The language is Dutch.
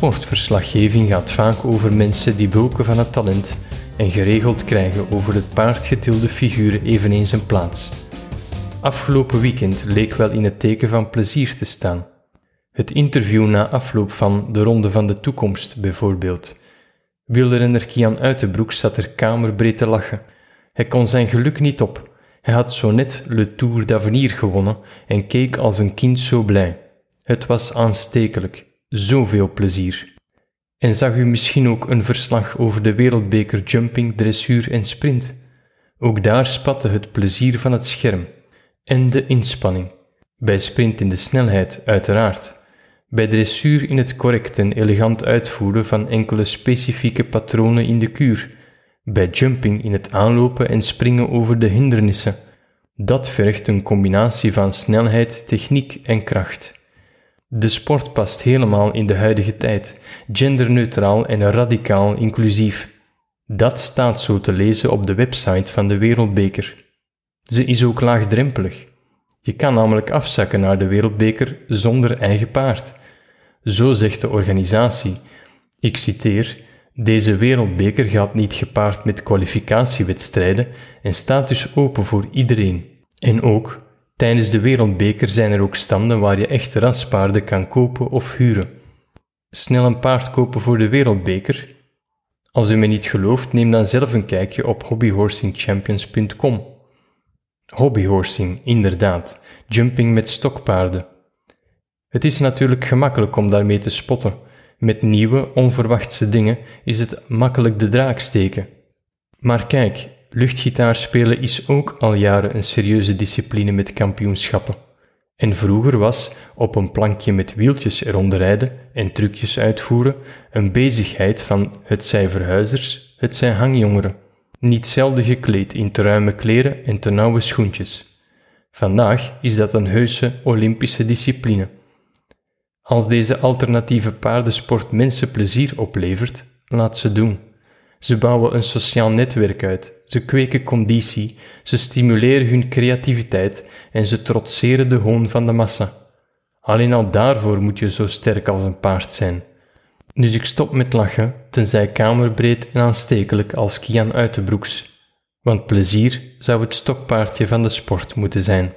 Sportverslaggeving gaat vaak over mensen die bulken van het talent en geregeld krijgen over het paard getilde figuren eveneens een plaats. Afgelopen weekend leek wel in het teken van plezier te staan. Het interview na afloop van de Ronde van de Toekomst bijvoorbeeld. Wielrenner Kian Uitenbroek zat er kamerbreed te lachen. Hij kon zijn geluk niet op. Hij had zo net Le Tour d'Avenir gewonnen en keek als een kind zo blij. Het was aanstekelijk, zoveel plezier. En zag u misschien ook een verslag over de wereldbeker jumping, dressuur en sprint? Ook daar spatte het plezier van het scherm en de inspanning. Bij sprint in de snelheid, uiteraard. Bij dressuur in het correct en elegant uitvoeren van enkele specifieke patronen in de kuur. Bij jumping in het aanlopen en springen over de hindernissen. Dat vergt een combinatie van snelheid, techniek en kracht. De sport past helemaal in de huidige tijd, genderneutraal en radicaal inclusief. Dat staat zo te lezen op de website van de Wereldbeker. Ze is ook laagdrempelig. Je kan namelijk afzakken naar de Wereldbeker zonder eigen paard. Zo zegt de organisatie. Ik citeer: Deze Wereldbeker gaat niet gepaard met kwalificatiewedstrijden en staat dus open voor iedereen. En ook, tijdens de Wereldbeker zijn er ook standen waar je echte raspaarden kan kopen of huren. Snel een paard kopen voor de Wereldbeker? Als u me niet gelooft, neem dan zelf een kijkje op hobbyhorsingchampions.com. Hobbyhorsing, inderdaad, jumping met stokpaarden. Het is natuurlijk gemakkelijk om daarmee te spotten. Met nieuwe, onverwachte dingen is het makkelijk de draak steken. Maar kijk, luchtgitaar spelen is ook al jaren een serieuze discipline met kampioenschappen. En vroeger was op een plankje met wieltjes eronder rijden en trucjes uitvoeren een bezigheid van het zij verhuizers, het zij hangjongeren. Niet zelden gekleed in te ruime kleren en te nauwe schoentjes. Vandaag is dat een heuse Olympische discipline. Als deze alternatieve paardensport mensen plezier oplevert, laat ze doen. Ze bouwen een sociaal netwerk uit, ze kweken conditie, ze stimuleren hun creativiteit en ze trotseren de hoon van de massa. Alleen al daarvoor moet je zo sterk als een paard zijn. Dus ik stop met lachen, tenzij kamerbreed en aanstekelijk als Kian Uitenbroeks. Want plezier zou het stokpaardje van de sport moeten zijn.